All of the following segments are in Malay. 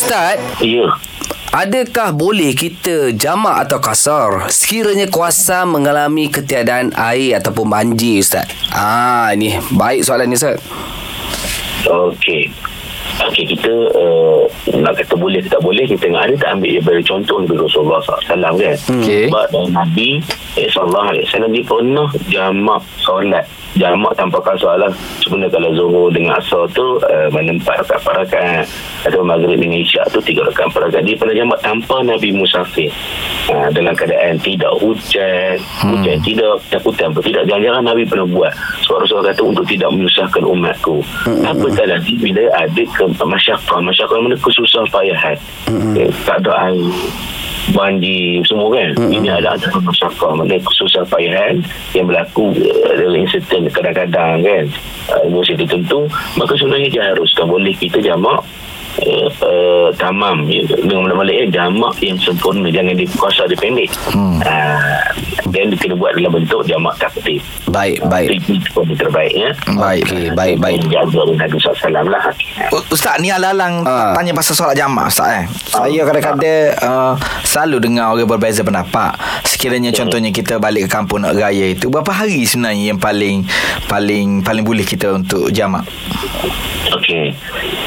Ustaz, Ya. adakah boleh kita jamak atau kasar sekiranya kuasa mengalami ketiadaan air ataupun banjir Ustaz? Ah, ni baik soalan ni Ustaz. Okey. Okey, kita uh, nak kata boleh tak boleh, kita tengok ada tak ambil daripada contoh Nabi Rasulullah SAW kan. Okey. Sebab uh, Nabi eh, SAW dia pernah jamak solat. Jamak tanpa kasar lah. Sebenarnya kalau Zuhur dengan Asar tu uh, mana empat rakaat empat rakaat atau Maghrib dengan Isyak tu tiga rakaat. Dia pernah jamak tanpa Nabi musafir. Uh, dalam keadaan tidak hujan, hujan tidak, takutan tidak. Jangan-jangan Nabi pernah buat. Rasulullah kata untuk tidak menyusahkan umatku. Apa tak lagi bila ada ke masyarakat. Masyarakat mana kesusah payahan. Okay, tak ada air banjir semua kan mm-hmm. ini ada ada masyarakat mana kesusah payahan yang berlaku uh, dalam insiden kadang-kadang kan uh, musim tertentu maka sebenarnya dia haruskan boleh kita jamak Uh, uh, tamam dengan mana-mana eh, jamak yang sempurna jangan dikuasa dia pendek hmm. uh, dan dia kena buat dalam bentuk jamak takdir Baik, baik. itu pun terbaik ya Baik, okey, baik, baik. jaga Nabi SAW lah Ustaz ni alang-alang Ah. tanya pasal solat jamak Ustaz eh. Saya kadang-kadang uh, selalu dengar orang berbeza pendapat. Sekiranya contohnya kita balik ke kampung nak raya itu berapa hari sebenarnya yang paling paling paling boleh kita untuk jamak? Okey.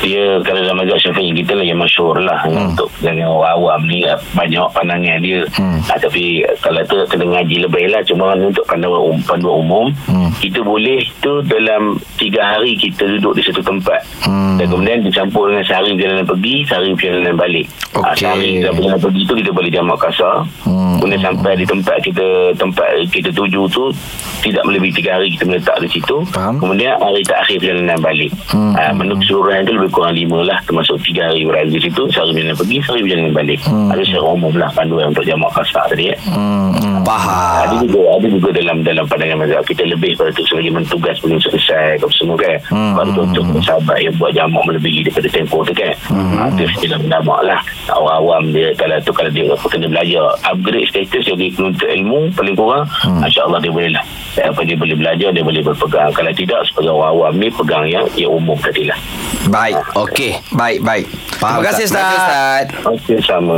Dia kalau dalam mazhab Syafi'i kita lah yang masyhur lah hmm. untuk dengan orang awam ni eh, banyak pandangan dia. Hmm. Ha, tapi kalau tu kena ngaji lebih lah cuma untuk pandangan um, panduan umum hmm. kita boleh tu dalam tiga hari kita duduk di satu tempat. Hmm. Dan kemudian dicampur dengan sehari perjalanan pergi, sehari perjalanan balik. Ha, Okey. sehari perjalanan pergi tu kita boleh jamak kasar. Hmm. Kemudian sampai di tempat kita tempat kita tuju tu tidak melebihi tiga hari kita meletak di situ. Faham. Kemudian hari terakhir perjalanan balik. Hmm. Hmm. menurut keseluruhan itu lebih kurang lima lah termasuk tiga hari berada di situ sehari perjalanan pergi sehari perjalanan balik hmm. ada secara umum lah panduan untuk jamak kasar tadi ya. Hmm. hmm. Faham. ada juga ada juga dalam dalam pandangan mazhab kita lebih pada tu sebagai mentugas belum selesai apa semua kan Hmm. baru contoh sahabat yang buat jamak melebihi daripada tempoh tu kan hmm. ha, tu istilah mendamak lah orang awam dia kalau tu kalau dia apa, kena belajar upgrade status jadi penuntut ilmu paling kurang hmm. insyaAllah dia boleh lah apa dia boleh belajar dia boleh berpegang kalau tidak sebagai orang awam ni pegang yang yang umum tadi lah Baik. Okey. Baik, baik. Faham, Terima kasih Terima kasih Ustaz. Ustaz. Okey sama